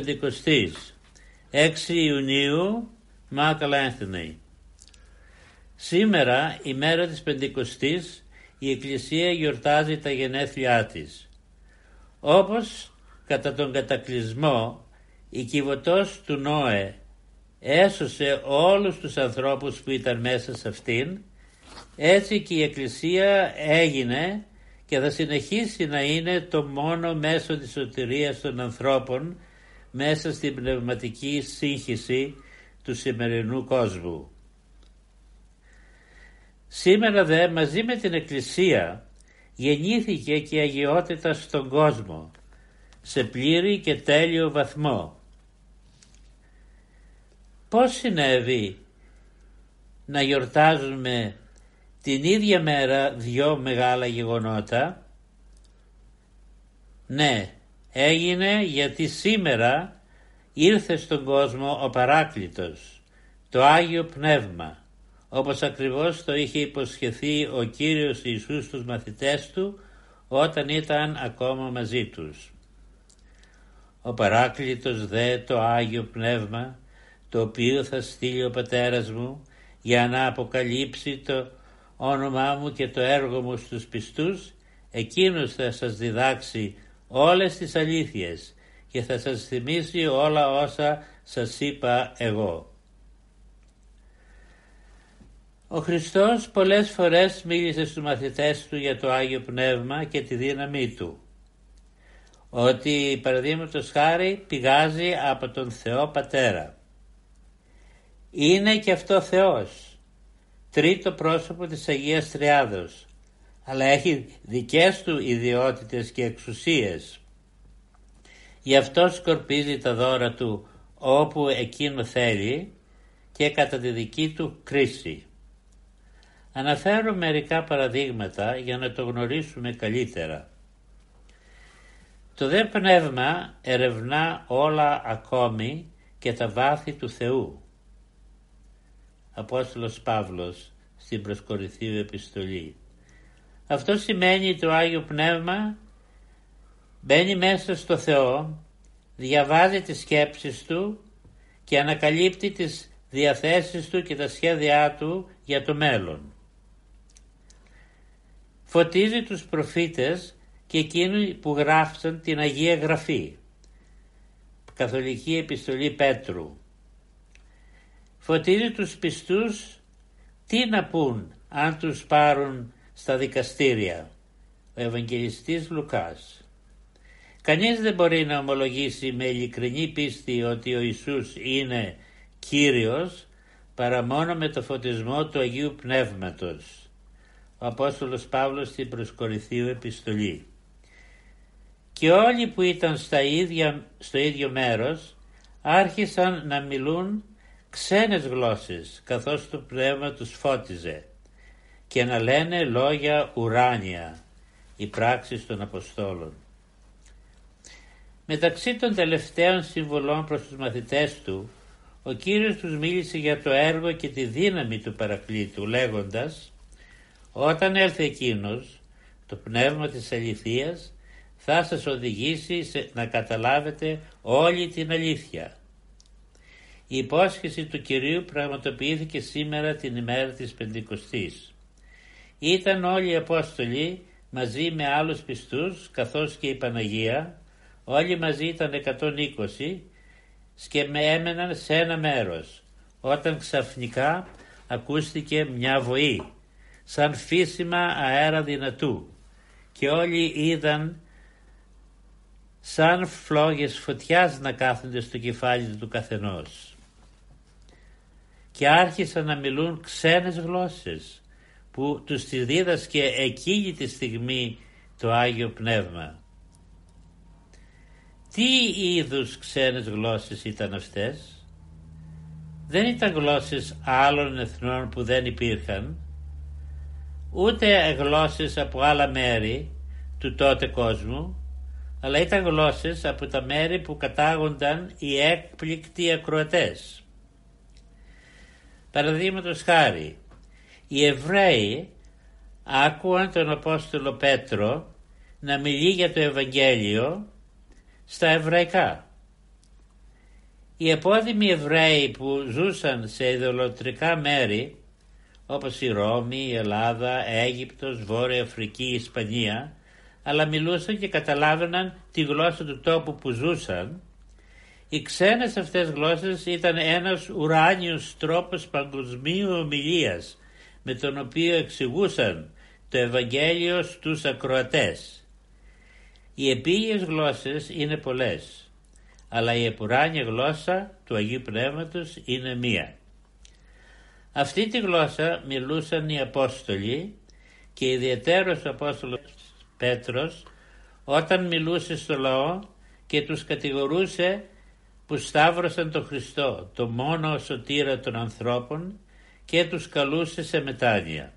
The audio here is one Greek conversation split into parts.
Πεντηκοστής 6 Ιουνίου Μάκαλα Ένθνη Σήμερα η μέρα της Πεντηκοστής η Εκκλησία γιορτάζει τα γενέθλιά της. Όπως κατά τον κατακλυσμό η κυβωτός του Νόε έσωσε όλους τους ανθρώπους που ήταν μέσα σε αυτήν έτσι και η Εκκλησία έγινε και θα συνεχίσει να είναι το μόνο μέσο της σωτηρίας των ανθρώπων μέσα στην πνευματική σύγχυση του σημερινού κόσμου. Σήμερα δε μαζί με την Εκκλησία γεννήθηκε και η αγιότητα στον κόσμο σε πλήρη και τέλειο βαθμό. Πώς συνέβη να γιορτάζουμε την ίδια μέρα δυο μεγάλα γεγονότα; Ναι, έγινε γιατί σήμερα ήρθε στον κόσμο ο Παράκλητος, το Άγιο Πνεύμα, όπως ακριβώς το είχε υποσχεθεί ο Κύριος Ιησούς στους μαθητές του όταν ήταν ακόμα μαζί τους. Ο Παράκλητος δε το Άγιο Πνεύμα, το οποίο θα στείλει ο Πατέρας μου για να αποκαλύψει το όνομά μου και το έργο μου στους πιστούς, εκείνος θα σας διδάξει όλες τις αλήθειες και θα σας θυμίσει όλα όσα σας είπα εγώ. Ο Χριστός πολλές φορές μίλησε στους μαθητές του για το Άγιο Πνεύμα και τη δύναμή του. Ότι παραδείγματος χάρη πηγάζει από τον Θεό Πατέρα. Είναι και αυτό Θεός τρίτο πρόσωπο της Αγίας Τριάδος, αλλά έχει δικές του ιδιότητες και εξουσίες. Γι' αυτό σκορπίζει τα δώρα του όπου εκείνο θέλει και κατά τη δική του κρίση. Αναφέρω μερικά παραδείγματα για να το γνωρίσουμε καλύτερα. Το δε πνεύμα ερευνά όλα ακόμη και τα βάθη του Θεού. Απόστολος Παύλος στην προσκορυθή επιστολή. Αυτό σημαίνει το Άγιο Πνεύμα μπαίνει μέσα στο Θεό, διαβάζει τις σκέψεις Του και ανακαλύπτει τις διαθέσεις Του και τα σχέδιά Του για το μέλλον. Φωτίζει τους προφήτες και εκείνοι που γράφησαν την Αγία Γραφή. Καθολική Επιστολή Πέτρου φωτίζει τους πιστούς τι να πούν αν τους πάρουν στα δικαστήρια. ο Ευαγγελιστής Λουκάς. Κανείς δεν μπορεί να ομολογήσει με ειλικρινή πίστη ότι ο Ιησούς είναι Κύριος παρά μόνο με το φωτισμό του Αγίου Πνεύματος. Ο Απόστολος Παύλος στην προσκορυθίου επιστολή. Και όλοι που ήταν στα ίδια, στο ίδιο μέρος άρχισαν να μιλούν ξένες γλώσσες καθώς το πνεύμα τους φώτιζε και να λένε λόγια ουράνια οι πράξεις των Αποστόλων. Μεταξύ των τελευταίων συμβολών προς τους μαθητές του ο Κύριος τους μίλησε για το έργο και τη δύναμη του Παρακλήτου λέγοντας «Όταν έλθει εκείνος, το πνεύμα της αληθείας θα σας οδηγήσει να καταλάβετε όλη την αλήθεια». Η υπόσχεση του Κυρίου πραγματοποιήθηκε σήμερα την ημέρα της Πεντηκοστής. Ήταν όλοι οι Απόστολοι μαζί με άλλους πιστούς καθώς και η Παναγία, όλοι μαζί ήταν 120 και με έμεναν σε ένα μέρος. Όταν ξαφνικά ακούστηκε μια βοή σαν φύσιμα αέρα δυνατού και όλοι είδαν σαν φλόγες φωτιάς να κάθονται στο κεφάλι του καθενός. Και άρχισαν να μιλούν ξένες γλώσσες που τους τη δίδασκε εκείνη τη στιγμή το Άγιο Πνεύμα. Τι είδους ξένες γλώσσες ήταν αυτές; Δεν ήταν γλώσσες άλλων εθνών που δεν υπήρχαν, ούτε γλώσσες από άλλα μέρη του τότε κόσμου, αλλά ήταν γλώσσες από τα μέρη που κατάγονταν οι έκπληκτοι ακροατές. Παραδείγματος χάρη, οι Εβραίοι άκουαν τον Απόστολο Πέτρο να μιλεί για το Ευαγγέλιο στα εβραϊκά. Οι επώδημοι Εβραίοι που ζούσαν σε ιδεολοτρικά μέρη όπως η Ρώμη, η Ελλάδα, Αίγυπτος, Βόρεια Αφρική, η Ισπανία αλλά μιλούσαν και καταλάβαιναν τη γλώσσα του τόπου που ζούσαν οι ξένες αυτές γλώσσες ήταν ένας ουράνιος τρόπος παγκοσμίου ομιλίας με τον οποίο εξηγούσαν το Ευαγγέλιο στους ακροατές. Οι επίγειες γλώσσες είναι πολλές, αλλά η επουράνια γλώσσα του Αγίου Πνεύματος είναι μία. Αυτή τη γλώσσα μιλούσαν οι Απόστολοι και ιδιαίτερος ο Απόστολος Πέτρος όταν μιλούσε στο λαό και τους κατηγορούσε που σταύρωσαν τον Χριστό, το μόνο σωτήρα των ανθρώπων και τους καλούσε σε μετάνοια.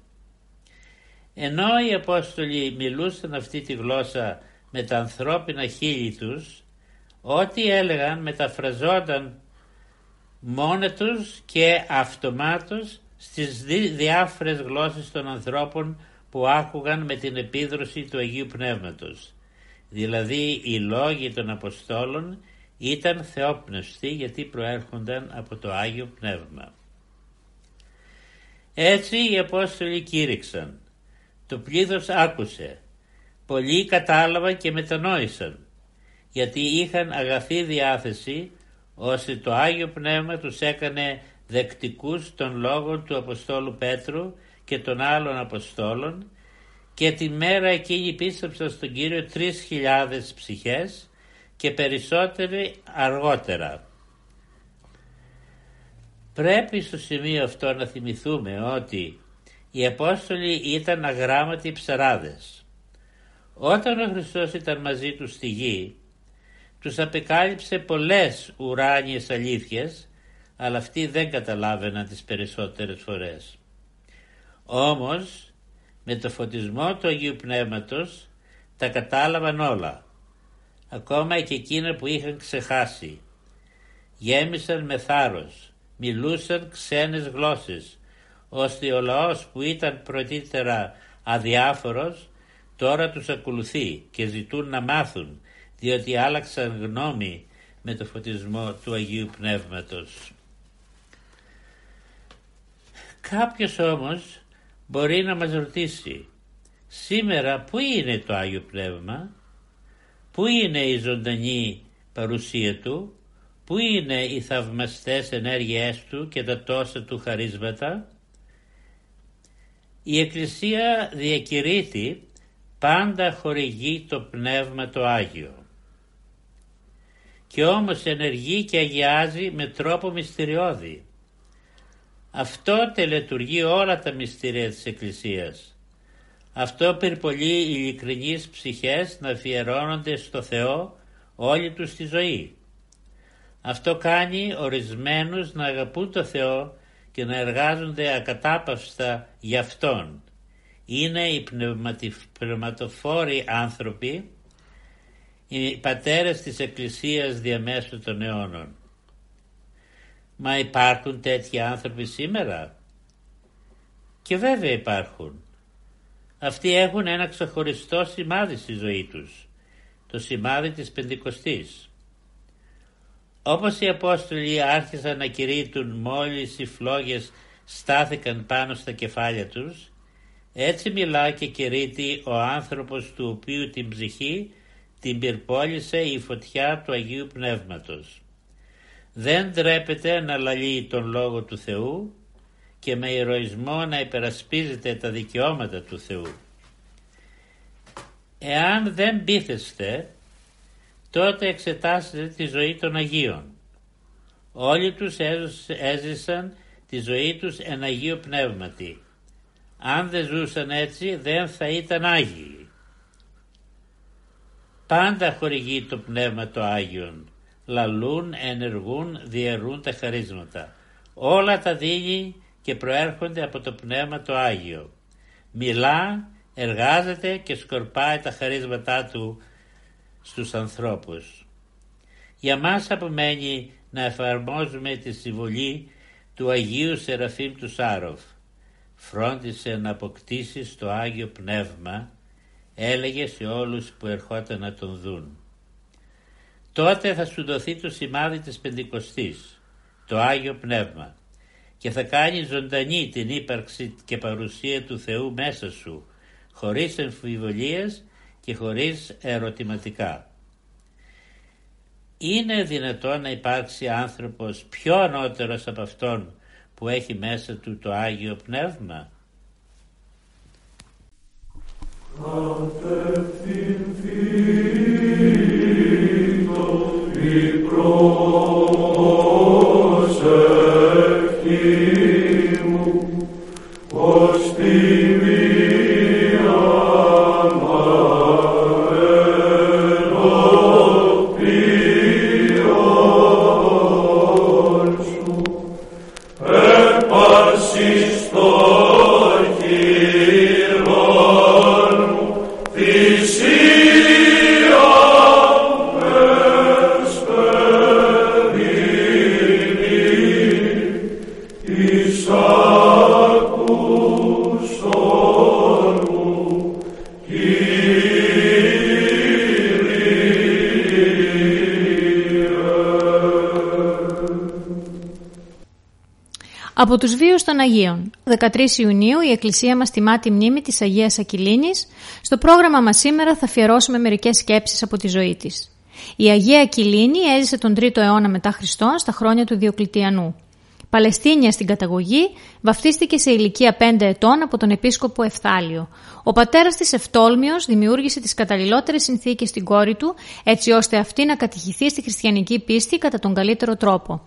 Ενώ οι Απόστολοι μιλούσαν αυτή τη γλώσσα με τα ανθρώπινα χείλη τους, ό,τι έλεγαν μεταφραζόταν μόνο τους και αυτομάτως στις διάφορες γλώσσες των ανθρώπων που άκουγαν με την επίδροση του Αγίου Πνεύματος. Δηλαδή οι λόγοι των Αποστόλων ήταν θεόπνευστοι γιατί προέρχονταν από το Άγιο Πνεύμα. Έτσι οι Απόστολοι κήρυξαν. Το πλήθος άκουσε. Πολλοί κατάλαβαν και μετανόησαν γιατί είχαν αγαθή διάθεση ώστε το Άγιο Πνεύμα τους έκανε δεκτικούς των λόγων του Αποστόλου Πέτρου και των άλλων Αποστόλων και τη μέρα εκείνη πίστεψαν στον Κύριο τρεις χιλιάδες ψυχές και περισσότεροι αργότερα. Πρέπει στο σημείο αυτό να θυμηθούμε ότι οι Απόστολοι ήταν αγράμματοι ψαράδες. Όταν ο Χριστός ήταν μαζί τους στη γη, τους απεκάλυψε πολλές ουράνιες αλήθειες, αλλά αυτοί δεν καταλάβαιναν τις περισσότερες φορές. Όμως, με το φωτισμό του Αγίου Πνεύματος, τα κατάλαβαν όλα ακόμα και εκείνα που είχαν ξεχάσει. Γέμισαν με θάρρος, μιλούσαν ξένες γλώσσες, ώστε ο λαός που ήταν πρωτήτερα αδιάφορος τώρα τους ακολουθεί και ζητούν να μάθουν διότι άλλαξαν γνώμη με το φωτισμό του Αγίου Πνεύματος. Κάποιος όμως μπορεί να μας ρωτήσει σήμερα πού είναι το Άγιο Πνεύμα; Πού είναι η ζωντανή παρουσία Του, πού είναι οι θαυμαστές ενέργειές Του και τα τόσα Του χαρίσματα; Η Εκκλησία διακηρύττει πάντα χορηγεί το Πνεύμα το Άγιο. Και όμως ενεργεί και αγιάζει με τρόπο μυστηριώδη. Αυτό τελετουργεί όλα τα μυστήρια της Εκκλησίας. Αυτό πυρπολεί ειλικρινείς ψυχές να αφιερώνονται στο Θεό όλη τους τη ζωή. Αυτό κάνει ορισμένους να αγαπούν το Θεό και να εργάζονται ακατάπαυστα για Αυτόν. Είναι οι πνευματοφόροι άνθρωποι, οι πατέρες της Εκκλησίας διαμέσου των αιώνων. Μα υπάρχουν τέτοιοι άνθρωποι σήμερα; Και βέβαια υπάρχουν. Αυτοί έχουν ένα ξεχωριστό σημάδι στη ζωή τους. Το σημάδι της Πεντηκοστής. Όπως οι Απόστολοι άρχισαν να κηρύττουν μόλις οι φλόγες στάθηκαν πάνω στα κεφάλια τους, έτσι μιλά και κηρύττει ο άνθρωπος του οποίου την ψυχή την πυρπόλησε η φωτιά του Αγίου Πνεύματος. Δεν τρέπεται να λαλεί τον Λόγο του Θεού και με ηρωισμό να υπερασπίζεται τα δικαιώματα του Θεού. Εάν δεν πείθεστε τότε εξετάσετε τη ζωή των Αγίων. Όλοι τους έζησαν τη ζωή τους εν Αγίο Πνεύματι. Αν δεν ζούσαν έτσι δεν θα ήταν Άγιοι. Πάντα χορηγεί το Πνεύμα το Άγιον. Λαλούν, ενεργούν, διαιρούν τα χαρίσματα. Όλα τα δίνει και προέρχονται από το Πνεύμα το Άγιο. Μιλά, εργάζεται και σκορπάει τα χαρίσματά του στους ανθρώπους. Για μας απομένει να εφαρμόζουμε τη συμβολή του Αγίου Σεραφείμ του Σάροφ. Φρόντισε να αποκτήσεις το Άγιο Πνεύμα, έλεγε σε όλους που ερχόταν να τον δουν. Τότε θα σου δοθεί το σημάδι της Πεντηκοστής, το Άγιο Πνεύμα, και θα κάνει ζωντανή την ύπαρξη και παρουσία του Θεού μέσα σου, χωρίς εμφιβολίες και χωρίς ερωτηματικά. Είναι δυνατόν να υπάρξει άνθρωπος πιο ανώτερος από αυτόν που έχει μέσα του το Άγιο Πνεύμα; Από τους βίους των Αγίων. 13 Ιουνίου η Εκκλησία μας τιμά τη μνήμη της Αγίας Ακυλίνης. Στο πρόγραμμα μας σήμερα θα αφιερώσουμε μερικές σκέψεις από τη ζωή της. Η Αγία Ακυλίνη έζησε τον 3ο αιώνα μετά Χριστόν στα χρόνια του Διοκλητιανού. Παλαιστίνια στην καταγωγή, βαφτίστηκε σε ηλικία 5 ετών από τον επίσκοπο Ευθάλιο. Ο πατέρας της Ευτόλμιος δημιούργησε τις καταλληλότερες συνθήκες στην κόρη του, έτσι ώστε αυτή να κατηχηθεί στη χριστιανική πίστη κατά τον καλύτερο τρόπο.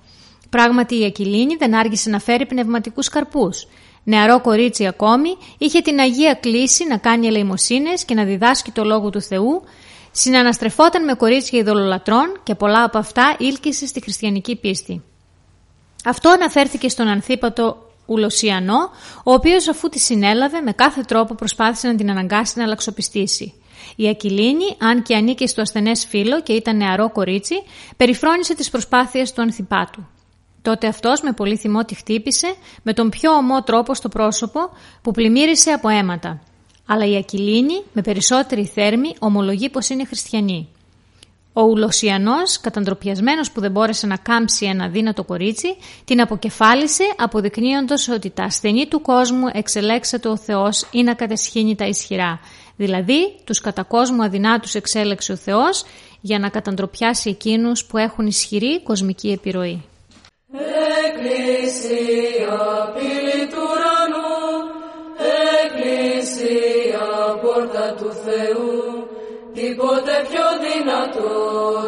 Πράγματι η Ακυλίνη δεν άργησε να φέρει πνευματικούς καρπούς. Νεαρό κορίτσι ακόμη, είχε την Αγία κλίση να κάνει ελεημοσύνες και να διδάσκει το Λόγο του Θεού, συναναστρεφόταν με κορίτσια ειδωλολατρών και πολλά από αυτά ήλκησε στη χριστιανική πίστη. Αυτό αναφέρθηκε στον Ανθίπατο Ουλοσιανό, ο οποίος αφού τη συνέλαβε με κάθε τρόπο προσπάθησε να την αναγκάσει να αλλαξοπιστήσει. Η Ακυλίνη, αν και ανήκε στο ασθενές φίλο και ήταν νεαρό κορίτσι, περιφρόνησε τις προσπάθειες του Ανθιπάτου. Τότε αυτός με πολύ θυμό τη χτύπησε με τον πιο ομό τρόπο στο πρόσωπο που πλημμύρισε από αίματα. Αλλά η Ακυλίνη με περισσότερη θέρμη ομολογεί πως είναι χριστιανή. Ο Ουλοσιανός, καταντροπιασμένος που δεν μπόρεσε να κάμψει ένα δύνατο κορίτσι, την αποκεφάλισε αποδεικνύοντας ότι τα ασθενή του κόσμου εξελέξεται ο Θεός ή να κατεσχύνει τα ισχυρά. Δηλαδή, τους κατά κόσμου αδυνάτους εξέλεξε ο Θεός για να καταντροπιάσει εκείνους που έχουν ισχυρή κοσμική επιρροή. Εκκλησία πύλη του ουρανού, Εκκλησία πόρτα του Θεού, τίποτε πιο δυνατό,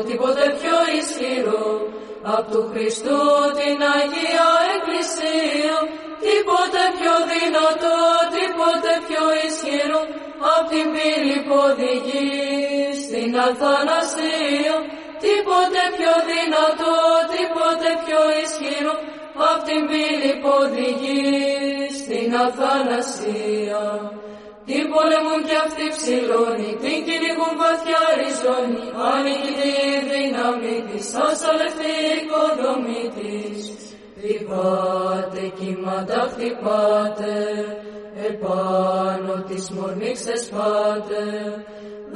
τίποτε πιο ισχυρό, απ' του Χριστού την Αγία Εκκλησία, τίποτε πιο δυνατό, τίποτε πιο ισχυρό, απ' την πύλη που οδηγεί στην αθανασία, τίποτε πιο δυνατό, τίποτε πιο ισχυρό, απ' την πύλη που οδηγεί στην αθανασία. Τι πολεμούν κι αυτοί ψηλώνει, την κυνηγούν βαθιά ριζώνει, ανήκει η δύναμη της, ασαλευτή η οικοδομή της. Χτυπάτε, κύματα χτυπάτε, επάνω της μορμή ξεσπάτε.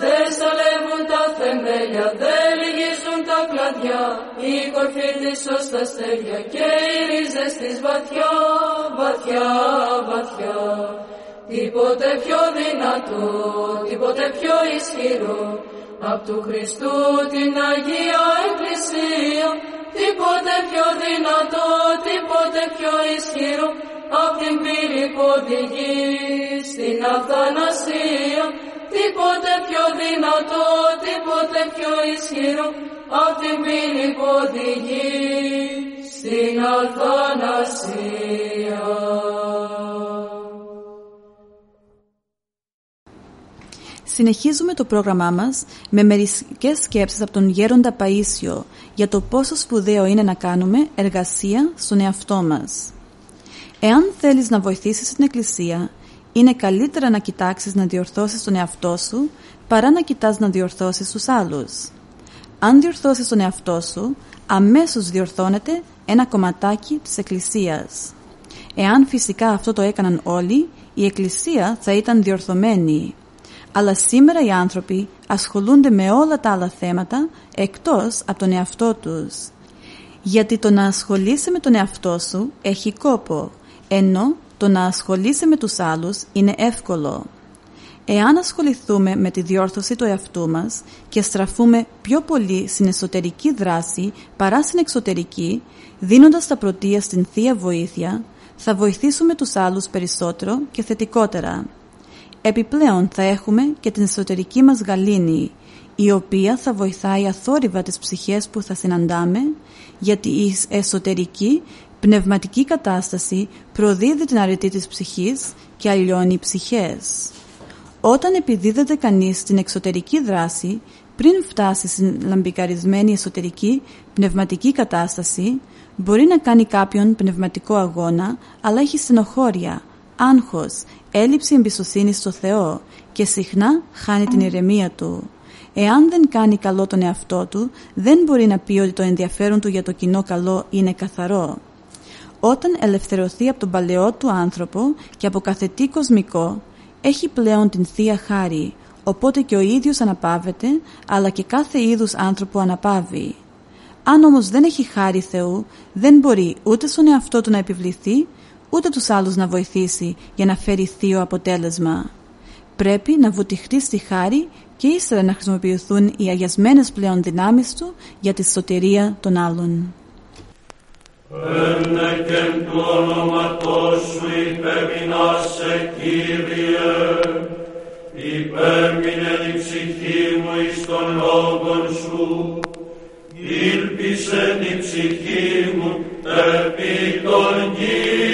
Δεν σαλεύουν τα θεμέλια, δεν λυγίζουν τα κλαδιά, η κορφή της ως τα στέλια και οι ρίζες της βαθιά, βαθιά, βαθιά. Τίποτε πιο δυνατό, τίποτε πιο ισχυρό, απ' του Χριστού την Αγία Εκκλησία, τίποτε πιο δυνατό, τίποτε πιο ισχυρό, απ' την πύλη που οδηγεί στην αθανασία, τίποτε πιο δυνατό, τίποτε πιο ισχυρό, απ' την πύλη που οδηγεί στην αθανασία. Συνεχίζουμε το πρόγραμμά μας με μερικές σκέψεις από τον Γέροντα Παΐσιο για το πόσο σπουδαίο είναι να κάνουμε εργασία στον εαυτό μας. Εάν θέλεις να βοηθήσεις την Εκκλησία, είναι καλύτερα να κοιτάξεις να διορθώσεις τον εαυτό σου παρά να κοιτάς να διορθώσεις τους άλλους. Αν διορθώσεις τον εαυτό σου, αμέσως διορθώνεται ένα κομματάκι της Εκκλησίας. Εάν φυσικά αυτό το έκαναν όλοι, η Εκκλησία θα ήταν διορθωμένη αλλά σήμερα οι άνθρωποι ασχολούνται με όλα τα άλλα θέματα εκτός από τον εαυτό τους. Γιατί το να ασχολείσαι με τον εαυτό σου έχει κόπο, ενώ το να ασχολείσαι με τους άλλους είναι εύκολο. Εάν ασχοληθούμε με τη διόρθωση του εαυτού μας και στραφούμε πιο πολύ στην εσωτερική δράση παρά στην εξωτερική, δίνοντας τα πρωτεία στην Θεία Βοήθεια, θα βοηθήσουμε τους άλλους περισσότερο και θετικότερα. Επιπλέον θα έχουμε και την εσωτερική μας γαλήνη, η οποία θα βοηθάει αθόρυβα τις ψυχές που θα συναντάμε, γιατί η εσωτερική πνευματική κατάσταση προδίδει την αρετή της ψυχής και αλλιώνει ψυχές. Όταν επιδίδεται κανείς στην εξωτερική δράση, πριν φτάσει στην λαμπικαρισμένη εσωτερική πνευματική κατάσταση, μπορεί να κάνει κάποιον πνευματικό αγώνα, αλλά έχει στενοχώρια, άγχος, έλλειψη εμπιστοσύνης στο Θεό και συχνά χάνει την ηρεμία του. Εάν δεν κάνει καλό τον εαυτό του, δεν μπορεί να πει ότι το ενδιαφέρον του για το κοινό καλό είναι καθαρό. Όταν ελευθερωθεί από τον παλαιό του άνθρωπο και από καθετή κοσμικό, έχει πλέον την Θεία Χάρη, οπότε και ο ίδιος αναπαύεται, αλλά και κάθε είδους άνθρωπο αναπαύει. Αν όμως δεν έχει χάρη Θεού, δεν μπορεί ούτε στον εαυτό του να επιβληθεί, ούτε τους άλλους να βοηθήσει για να φέρει θείο αποτέλεσμα. Πρέπει να βουτυχτεί στη χάρη και ύστερα να χρησιμοποιηθούν οι αγιασμένες πλέον δυνάμεις του για τη σωτηρία των άλλων. Ένεκεν του όνοματός σου υπεμεινάσε Κύριε, υπέμεινε η ψυχή μου εις των λόγων σου, ήλπισε η ψυχή μου επί των thee.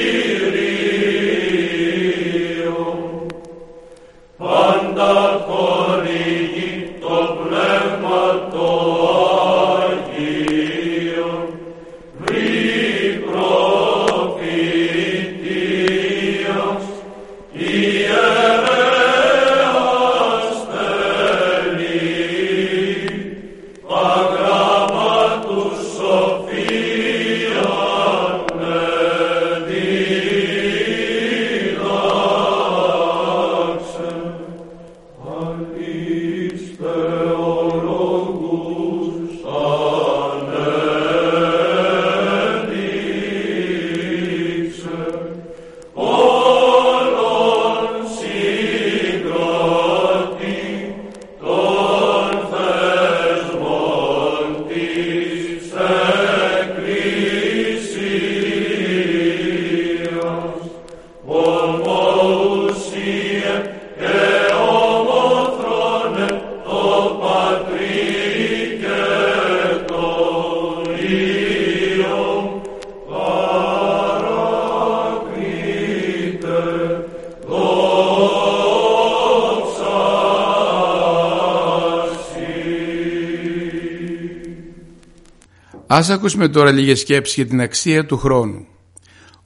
Ας ακούσουμε τώρα λίγες σκέψεις για την αξία του χρόνου.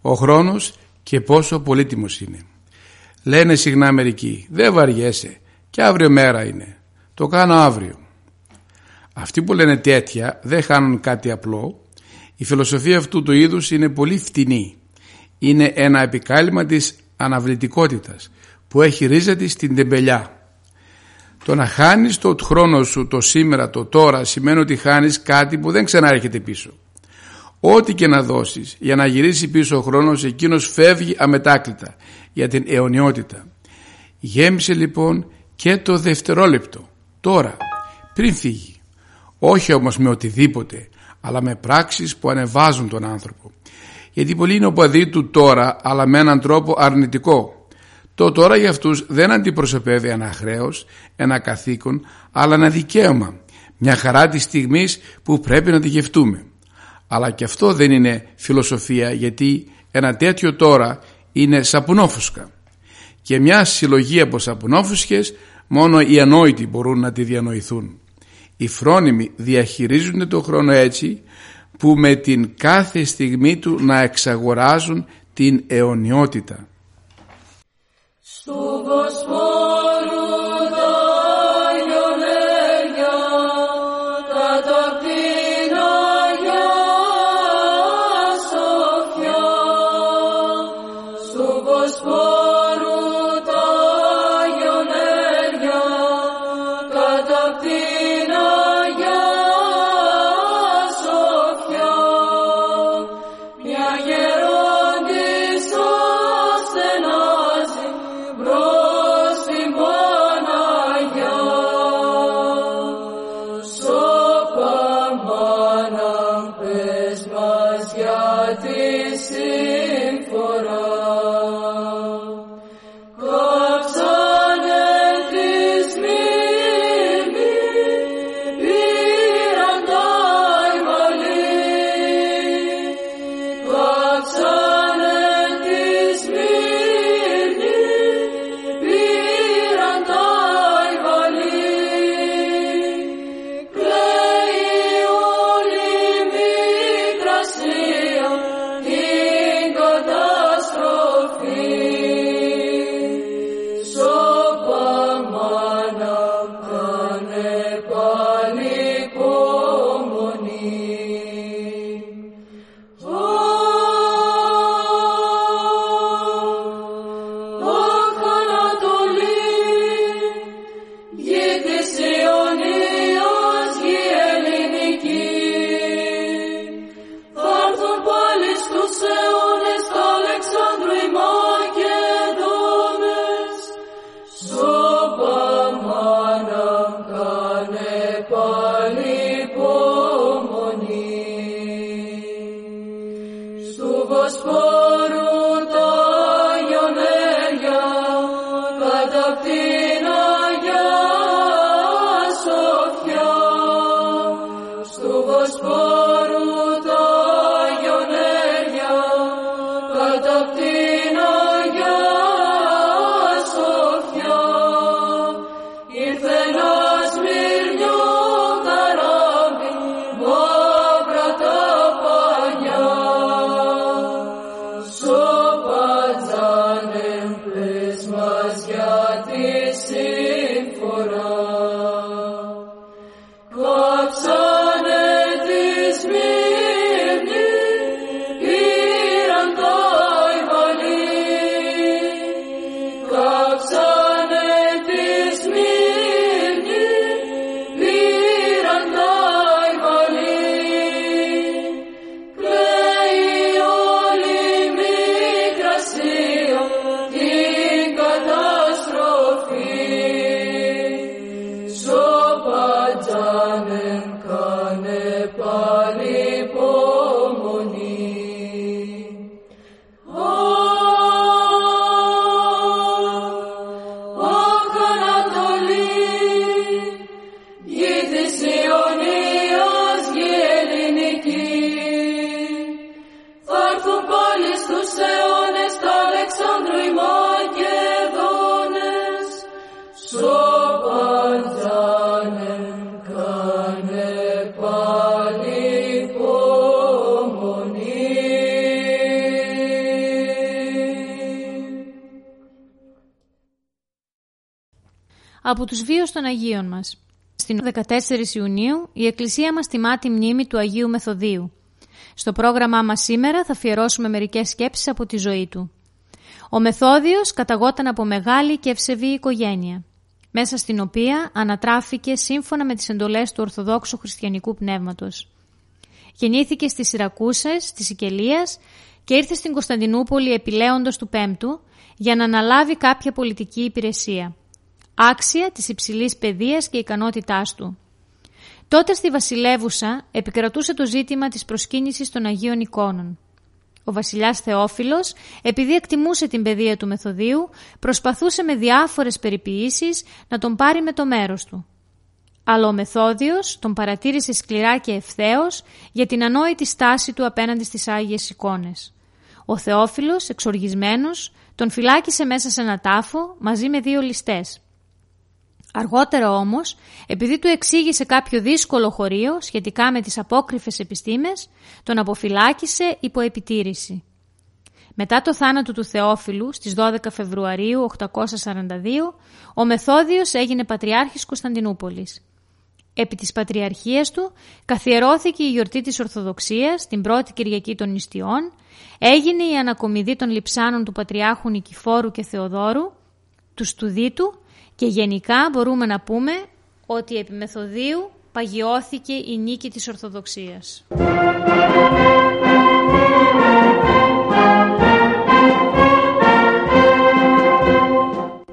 Ο χρόνος και πόσο πολύτιμος είναι. Λένε συχνά μερικοί, δεν βαριέσαι και αύριο μέρα είναι. Το κάνω αύριο. Αυτοί που λένε τέτοια δεν χάνουν κάτι απλό. Η φιλοσοφία αυτού του είδους είναι πολύ φτηνή. Είναι ένα επικάλυμα της αναβλητικότητας που έχει ρίζα της στην τεμπελιά. Το να χάνεις το χρόνο σου το σήμερα, το τώρα σημαίνει ότι χάνεις κάτι που δεν ξανάρχεται πίσω. Ό,τι και να δώσεις για να γυρίσει πίσω ο χρόνος εκείνος φεύγει αμετάκλητα για την αιωνιότητα. Γέμισε λοιπόν και το δευτερόλεπτο, τώρα, πριν φύγει. Όχι όμως με οτιδήποτε, αλλά με πράξεις που ανεβάζουν τον άνθρωπο. Γιατί πολλοί είναι οπαδοί του τώρα, αλλά με έναν τρόπο αρνητικό. Το τώρα για αυτούς δεν αντιπροσωπεύει ένα χρέος, ένα καθήκον, αλλά ένα δικαίωμα. Μια χαρά της στιγμής που πρέπει να τη γευτούμε. Αλλά και αυτό δεν είναι φιλοσοφία γιατί ένα τέτοιο τώρα είναι σαπουνόφουσκα. Και μια συλλογή από σαπουνόφουσκες μόνο οι ανόητοι μπορούν να τη διανοηθούν. Οι φρόνιμοι διαχειρίζονται το χρόνο έτσι που με την κάθε στιγμή του να εξαγοράζουν την αιωνιότητα. Tu vos από τους βίους των Αγίων μας. Στην 14 Ιουνίου η Εκκλησία μας τιμά τη μνήμη του Αγίου Μεθοδίου. Στο πρόγραμμά μας σήμερα θα αφιερώσουμε μερικές σκέψεις από τη ζωή του. Ο Μεθόδιος καταγόταν από μεγάλη και ευσεβή οικογένεια, μέσα στην οποία ανατράφηκε σύμφωνα με τις εντολές του Ορθοδόξου Χριστιανικού Πνεύματος. Γεννήθηκε στις Σιρακούσες της Σικελίας και ήρθε στην Κωνσταντινούπολη επιλέοντος του Πέμπτου για να αναλάβει κάποια πολιτική υπηρεσία, άξια της υψηλής παιδείας και ικανότητάς του. Τότε στη Βασιλεύουσα επικρατούσε το ζήτημα της προσκύνησης των Αγίων Εικόνων. Ο βασιλιάς Θεόφιλος, επειδή εκτιμούσε την παιδεία του Μεθοδίου, προσπαθούσε με διάφορες περιποιήσεις να τον πάρει με το μέρος του. Αλλά ο Μεθόδιος τον παρατήρησε σκληρά και ευθέως για την ανόητη στάση του απέναντι στις Άγιες εικόνες. Ο Θεόφιλος, εξοργισμένος, τον φυλάκισε μέσα σε ένα τάφο μαζί με δύο ληστές. Αργότερα όμως, επειδή του εξήγησε κάποιο δύσκολο χωρίο σχετικά με τις απόκριφες επιστήμες, τον αποφυλάκησε υπό επιτήρηση. Μετά το θάνατο του Θεόφιλου στις 12 Φεβρουαρίου 842, ο Μεθόδιος έγινε Πατριάρχης Κωνσταντινούπολης. Επί της Πατριαρχίας του καθιερώθηκε η γιορτή της Ορθοδοξίας την πρώτη Κυριακή των Νηστιών, έγινε η ανακομιδή των λειψάνων του Πατριάρχου Νικηφόρου και Θεοδόρου, του Στουδίτου και γενικά μπορούμε να πούμε ότι επί Μεθοδίου παγιώθηκε η νίκη της Ορθοδοξίας.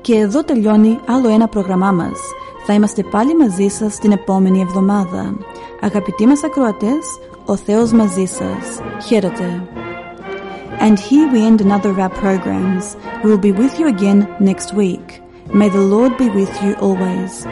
Και εδώ τελειώνει άλλο ένα πρόγραμμά μας. Θα είμαστε πάλι μαζί σας την επόμενη εβδομάδα. Αγαπητοί μας ακροατές, ο Θεός μαζί σας. Χαίρετε. And here we end another of our programs. We will be with you again next week. May the Lord be with you always.